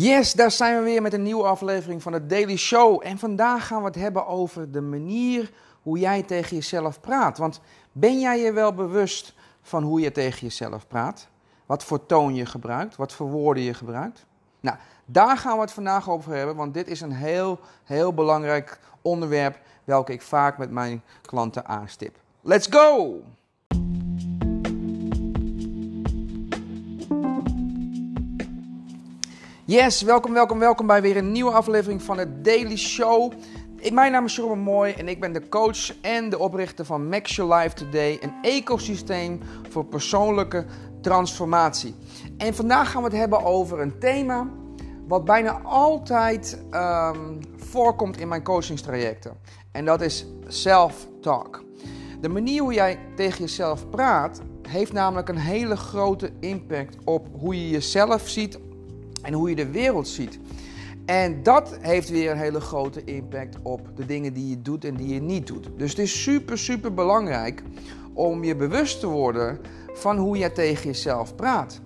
Yes, daar zijn we weer met een nieuwe aflevering van de Daily Show. En vandaag gaan we het hebben over de manier hoe jij tegen jezelf praat. Want ben jij je wel bewust van hoe je tegen jezelf praat? Wat voor toon je gebruikt? Wat voor woorden je gebruikt? Nou, daar gaan we het vandaag over hebben, want dit is een heel, heel belangrijk onderwerp welke ik vaak met mijn klanten aanstip. Let's go! Yes, welkom, welkom, welkom bij weer een nieuwe aflevering van de Daily Show. Mijn naam is Jeroen Mooi en ik ben de coach en de oprichter van Max Your Life Today, een ecosysteem voor persoonlijke transformatie. En vandaag gaan we het hebben over een thema wat bijna altijd um, voorkomt in mijn coachingstrajecten. En dat is self-talk. De manier hoe jij tegen jezelf praat, heeft namelijk een hele grote impact op hoe je jezelf ziet en hoe je de wereld ziet. En dat heeft weer een hele grote impact op de dingen die je doet en die je niet doet. Dus het is super, super belangrijk om je bewust te worden van hoe je tegen jezelf praat.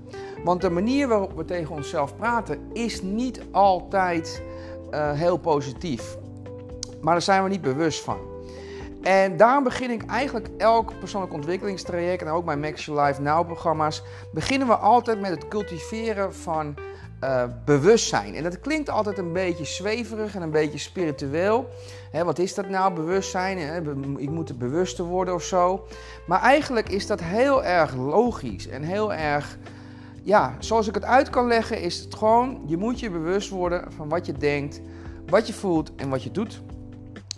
Want de manier waarop we tegen onszelf praten is niet altijd uh, heel positief. Maar daar zijn we niet bewust van. En daarom begin ik eigenlijk elk persoonlijk ontwikkelingstraject en ook mijn Max Your Life Now programma's, beginnen we altijd met het cultiveren van uh, bewustzijn. En dat klinkt altijd een beetje zweverig en een beetje spiritueel. wat is dat nou, bewustzijn? ik moet er bewuster worden of zo. Maar eigenlijk is dat heel erg logisch en heel erg... Ja, zoals ik het uit kan leggen is het gewoon... je moet je bewust worden van wat je denkt, wat je voelt en wat je doet.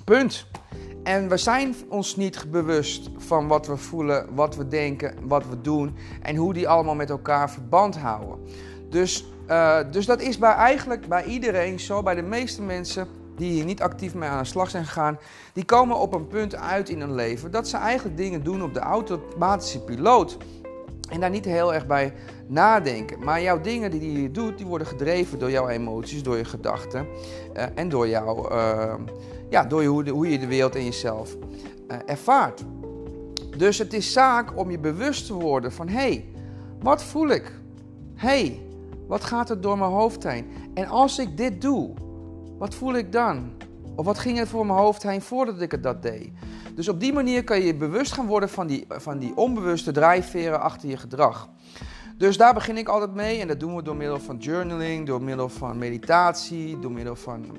Punt. En we zijn ons niet bewust van wat we voelen, wat we denken, wat we doen en hoe die allemaal met elkaar verband houden. Dus uh, dus dat is bij, eigenlijk bij iedereen zo, bij de meeste mensen die hier niet actief mee aan de slag zijn gegaan, die komen op een punt uit in hun leven dat ze eigenlijk dingen doen op de automatische piloot. En daar niet heel erg bij nadenken. Maar jouw dingen die je doet, die worden gedreven door jouw emoties, door je gedachten uh, en door, jou, uh, ja, door hoe, hoe, je de wereld en jezelf ervaart. Dus het is zaak om je bewust te worden van hé, hey, wat voel ik? Hey, wat gaat er door mijn hoofd heen? En als ik dit doe, wat voel ik dan? Of wat ging er voor mijn hoofd heen voordat ik het dat deed? Dus op die manier kan je bewust gaan worden van die, van die onbewuste drijfveren achter je gedrag. Dus daar begin ik altijd mee en dat doen we door middel van journaling, door middel van meditatie, door middel van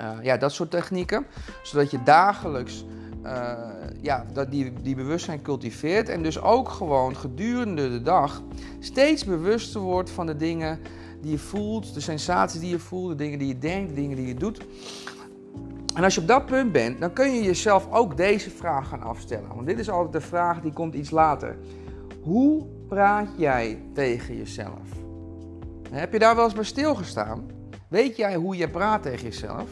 uh, ja, dat soort technieken. Zodat je dagelijks uh, ja, dat die, die bewustzijn cultiveert. En dus ook gewoon gedurende de dag steeds bewuster wordt van de dingen die je voelt, de sensaties die je voelt, de dingen die je denkt, de dingen die je doet. En als je op dat punt bent, dan kun je jezelf ook deze vraag gaan afstellen. Want dit is altijd de vraag die komt iets later. Hoe praat jij tegen jezelf? Heb je daar wel eens bij stilgestaan? Weet jij hoe je praat tegen jezelf?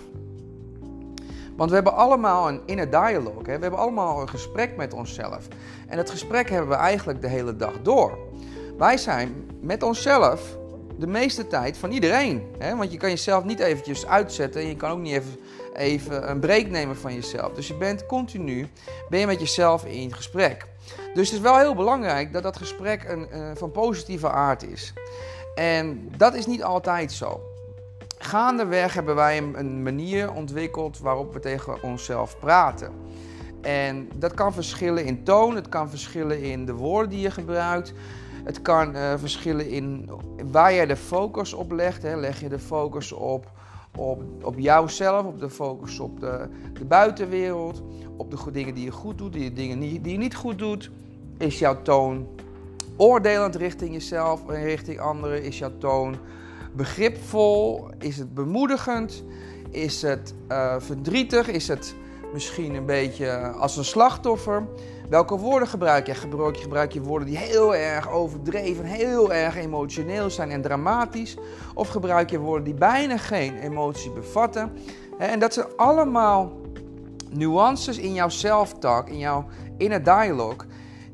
Want we hebben allemaal een inner dialogue. We hebben allemaal een gesprek met onszelf. En dat gesprek hebben we eigenlijk de hele dag door. Wij zijn met onszelf de meeste tijd van iedereen. Hè? Want je kan jezelf niet eventjes uitzetten. En je kan ook niet even, even een break nemen van jezelf. Dus je bent continu ben je met jezelf in gesprek. Dus het is wel heel belangrijk dat dat gesprek een, uh, van positieve aard is. En dat is niet altijd zo gaandeweg hebben wij een manier ontwikkeld waarop we tegen onszelf praten. En dat kan verschillen in toon, het kan verschillen in de woorden die je gebruikt. Het kan uh, verschillen in waar je de focus op legt. Hè. Leg je de focus op, op, op jouzelf, op de focus op de, de buitenwereld, op de dingen die je goed doet, die dingen die je niet goed doet. Is jouw toon oordelend richting jezelf en richting anderen? Is jouw toon begripvol? Is het bemoedigend? Is het uh, verdrietig? Is het misschien een beetje als een slachtoffer? Welke woorden gebruik je? Gebruik je, gebruik je woorden die heel erg overdreven, heel erg emotioneel zijn en dramatisch? Of gebruik je woorden die bijna geen emotie bevatten? En dat zijn allemaal nuances in jouw self-talk, in jouw inner dialogue,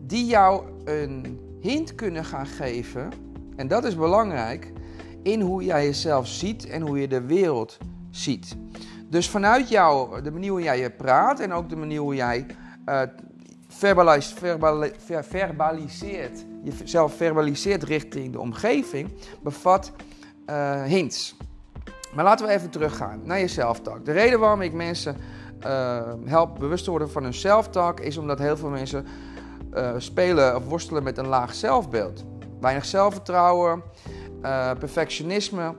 die jou een hint kunnen gaan geven. En dat is belangrijk in hoe jij jezelf ziet en hoe je de wereld ziet. Dus vanuit jou, de manier hoe jij je praat en ook de manier hoe jij uh, verbalis, verbali, ver, verbaliseert, jezelf verbaliseert richting de omgeving, bevat uh, hints. Maar laten we even teruggaan naar je zelftalk. De reden waarom ik mensen uh, help bewust te worden van hun zelftalk is omdat heel veel mensen spelen of worstelen met een laag zelfbeeld. Weinig zelfvertrouwen, uh, perfectionisme.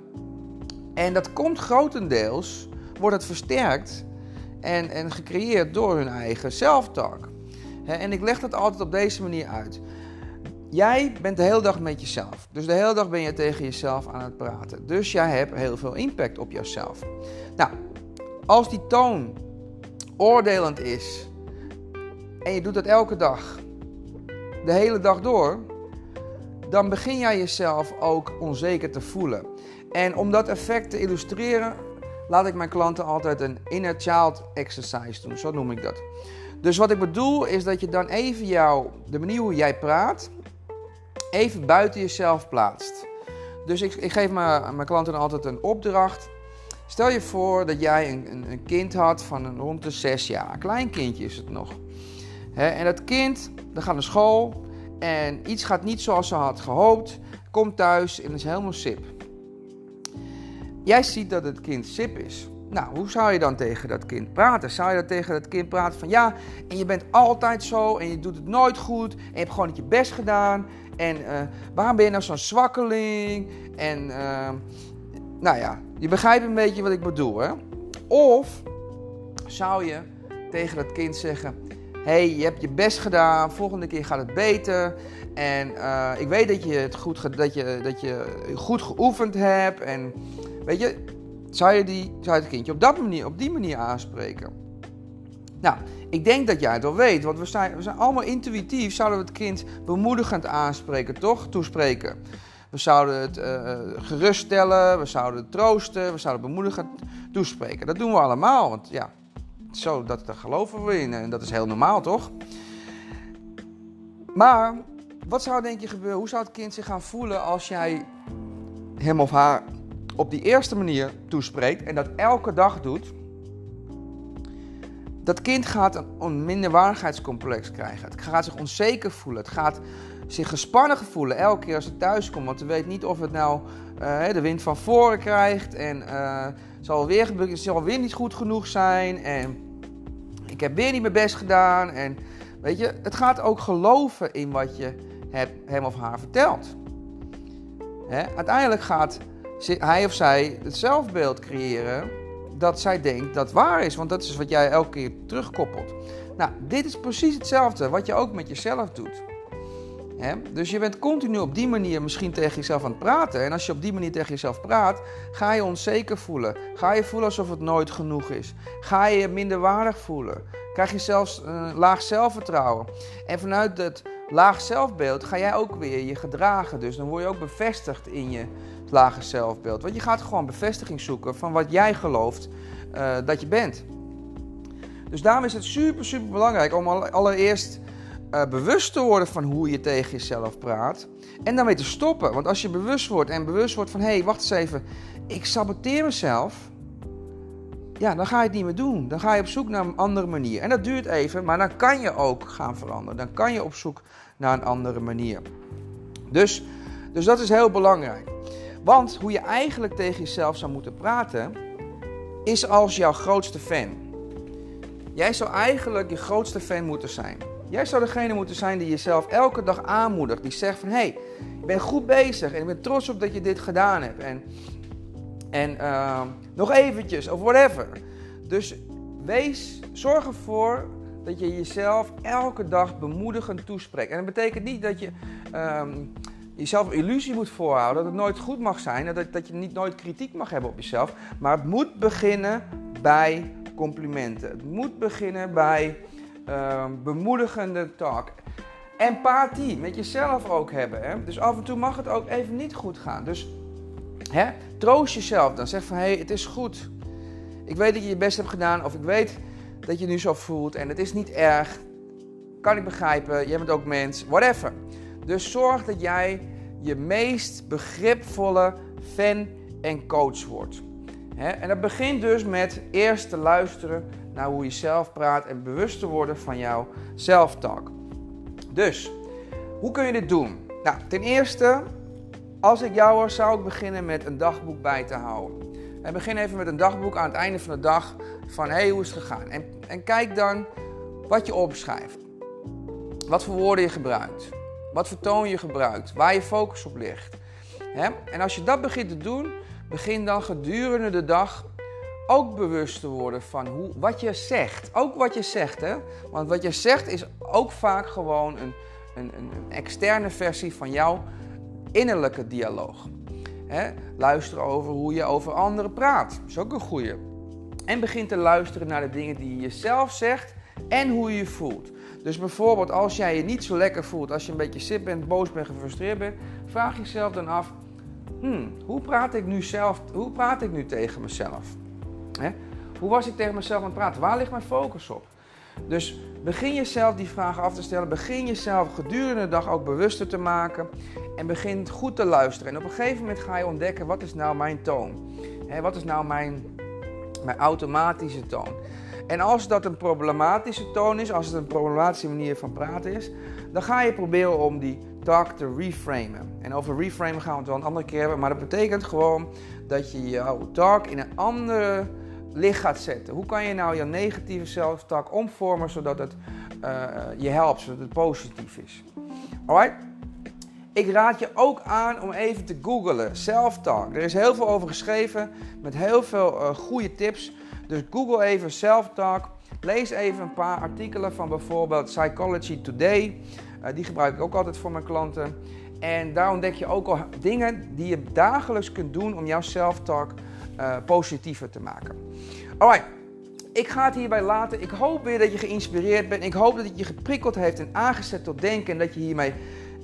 En dat komt grotendeels, wordt het versterkt en, en gecreëerd door hun eigen zelftalk. En ik leg dat altijd op deze manier uit. Jij bent de hele dag met jezelf. Dus de hele dag ben je tegen jezelf aan het praten. Dus jij hebt heel veel impact op jezelf. Nou, als die toon oordelend is en je doet dat elke dag, de hele dag door, dan begin jij jezelf ook onzeker te voelen. En om dat effect te illustreren, laat ik mijn klanten altijd een inner child exercise doen. Zo noem ik dat. Dus wat ik bedoel is dat je dan even jou, de manier hoe jij praat, even buiten jezelf plaatst. Dus ik, ik geef mijn, mijn klanten altijd een opdracht. Stel je voor dat jij een, een, kind had van een, rond de zes jaar. Een klein kindje is het nog. en dat kind, dat gaat naar school en iets gaat niet zoals ze had gehoopt. Komt thuis en is helemaal sip. Jij ziet dat het kind sip is. Nou, hoe zou je dan tegen dat kind praten? Zou je dan tegen dat kind praten van ja, en je bent altijd zo en je doet het nooit goed en je hebt gewoon niet je best gedaan en uh, waarom ben je nou zo'n zwakkeling? En uh, nou ja, je begrijpt een beetje wat ik bedoel hè? Of zou je tegen dat kind zeggen, hey, je hebt je best gedaan, volgende keer gaat het beter en uh, ik weet dat je het goed, dat je, dat je goed geoefend hebt en weet je zou je, die, zou je het kindje op, dat manier, op die manier aanspreken? Nou, ik denk dat jij het wel weet, want we zijn, we zijn allemaal intuïtief, zouden we het kind bemoedigend aanspreken, toch? Toespreken. We zouden het uh, geruststellen, we zouden het troosten, we zouden bemoedigend toespreken. Dat doen we allemaal, want ja, zo, dat, daar geloven we in en dat is heel normaal, toch? Maar wat zou denk je gebeuren? Hoe zou het kind zich gaan voelen als jij hem of haar op die eerste manier toespreekt en dat elke dag doet, dat kind gaat een minderwaardigheidscomplex krijgen. Het gaat zich onzeker voelen. Het gaat zich gespannen voelen elke keer als het thuis komt. Want het weet niet of het nou uh, de wind van voren krijgt. En uh, zal weer zal weer niet goed genoeg zijn. En ik heb weer niet mijn best gedaan. En weet je, het gaat ook geloven in wat je hem of haar vertelt. Hè? Uiteindelijk gaat hij of zij het zelfbeeld creëren dat zij denkt dat waar is. Want dat is wat jij elke keer terugkoppelt. Nou, dit is precies hetzelfde wat je ook met jezelf doet. Dus je bent continu op die manier misschien tegen jezelf aan het praten. En als je op die manier tegen jezelf praat, ga je onzeker voelen. Ga je voelen alsof het nooit genoeg is. Ga je je minder waardig voelen. Krijg je zelfs een laag zelfvertrouwen. En vanuit het laag zelfbeeld ga jij ook weer je gedragen. Dus dan word je ook bevestigd in je lage zelfbeeld. Want je gaat gewoon bevestiging zoeken van wat jij gelooft uh, dat je bent. Dus daarom is het super, super belangrijk om allereerst uh, bewust te worden van hoe je tegen jezelf praat. En daarmee te stoppen. Want als je bewust wordt en bewust wordt van hé, hey, wacht eens even, ik saboteer mezelf. Ja, dan ga je het niet meer doen. Dan ga je op zoek naar een andere manier. En dat duurt even, maar dan kan je ook gaan veranderen. Dan kan je op zoek naar een andere manier. Dus, dus dat is heel belangrijk. Want hoe je eigenlijk tegen jezelf zou moeten praten, is als jouw grootste fan. Jij zou eigenlijk je grootste fan moeten zijn. Jij zou degene moeten zijn die jezelf elke dag aanmoedigt. Die zegt van, hé, hey, je bent goed bezig en ik ben trots op dat je dit gedaan hebt. En, en uh, nog eventjes, of whatever. Dus wees, zorg ervoor dat je jezelf elke dag bemoedigend toespreekt. En dat betekent niet dat je... Um, jezelf een illusie moet voorhouden dat het nooit goed mag zijn. Dat, dat je niet nooit kritiek mag hebben op jezelf. Maar het moet beginnen bij complimenten. Het moet beginnen bij uh, bemoedigende talk. Empathie met jezelf ook hebben. Hè? Dus af en toe mag het ook even niet goed gaan. Dus hè, troost jezelf dan. Zeg van hé, hey, het is goed. Ik weet dat je je best hebt gedaan. Of ik weet dat je nu zo voelt. En het is niet erg. Kan ik begrijpen. Jij bent ook mens. Whatever. Dus zorg dat jij je meest begripvolle fan en coach wordt. En dat begint dus met eerst te luisteren naar hoe je zelf praat en bewust te worden van jouw zelftalk. Dus, hoe kun je dit doen? Nou, ten eerste, als ik jou was, zou ik beginnen met een dagboek bij te houden. En begin even met een dagboek aan het einde van de dag van hey, hoe is het gegaan? En, en kijk dan wat je opschrijft. Wat voor woorden je gebruikt. Wat voor toon je gebruikt. Waar je focus op ligt. En als je dat begint te doen, begin dan gedurende de dag ook bewust te worden van hoe, wat je zegt. Ook wat je zegt, hè? Want wat je zegt is ook vaak gewoon een, een, een externe versie van jouw innerlijke dialoog. Hè? Luister over hoe je over anderen praat. Is ook een goeie. En begin te luisteren naar de dingen die je jezelf zegt en hoe je je voelt. Dus bijvoorbeeld als jij je niet zo lekker voelt, als je een beetje zit bent, boos bent, gefrustreerd bent, vraag jezelf dan af: hmm, hoe praat ik nu zelf? Hoe praat ik nu tegen mezelf? Hè? Hoe was ik tegen mezelf aan het praten? Waar ligt mijn focus op? Dus begin jezelf die vragen af te stellen. Begin jezelf gedurende de dag ook bewuster te maken. En begin goed te luisteren. En op een gegeven moment ga je ontdekken: wat is nou mijn toon? Hè, wat is nou mijn, mijn automatische toon? En als dat een problematische toon is, als het een problematische manier van praten is, dan ga je proberen om die talk te reframen. En over reframen gaan we het wel een andere keer hebben, maar dat betekent gewoon dat je jouw talk in een andere licht gaat zetten. Hoe kan je nou je negatieve zelftalk omvormen zodat het uh, je helpt, zodat het positief is? Alright? Ik raad je ook aan om even te googlen, self-talk. Er is heel veel over geschreven met heel veel uh, goede tips. Dus google even self-talk. Lees even een paar artikelen van bijvoorbeeld Psychology Today. Uh, die gebruik ik ook altijd voor mijn klanten. En daar ontdek je ook al dingen die je dagelijks kunt doen om jouw self-talk uh, positiever te maken. Alright, ik ga het hierbij laten. Ik hoop weer dat je geïnspireerd bent. Ik hoop dat het je geprikkeld heeft en aangezet tot denken. En dat je hiermee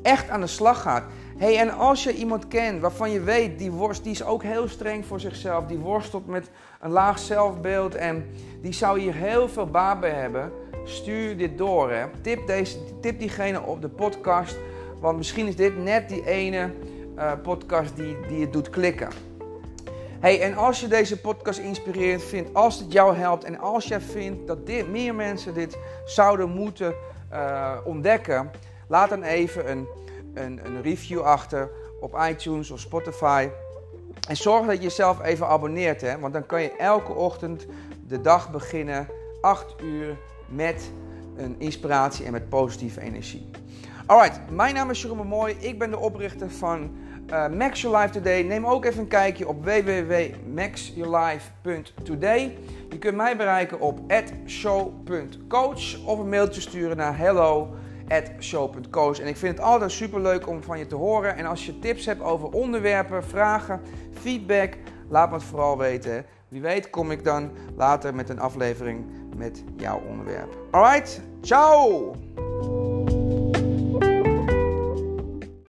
echt aan de slag gaat. Hey, en als je iemand kent waarvan je weet, die, worst, die is ook heel streng voor zichzelf. Die worstelt met een laag zelfbeeld en die zou hier heel veel baat bij hebben. Stuur dit door. Hè. Tip, deze, tip diegene op de podcast. Want misschien is dit net die ene uh, podcast die, die het doet klikken. Hey, en als je deze podcast inspirerend vindt, als het jou helpt en als jij vindt dat meer mensen dit zouden moeten uh, ontdekken, laat dan even een, een, een review achter op iTunes of Spotify. En zorg dat je jezelf even abonneert, hè? want dan kan je elke ochtend de dag beginnen, 8 uur, met een inspiratie en met positieve energie. Alright, mijn naam is Jeroen Mooi. Ik ben de oprichter van uh, Max Your Life Today. Neem ook even een kijkje op www.maxyourlife.today. Je kunt mij bereiken op show.coach of een mailtje sturen naar hello@show.coach. En ik vind het altijd super leuk om van je te horen. En als je tips hebt over onderwerpen, vragen, feedback, laat me het vooral weten. Wie weet kom ik dan later met een aflevering met jouw onderwerp. Alright, ciao!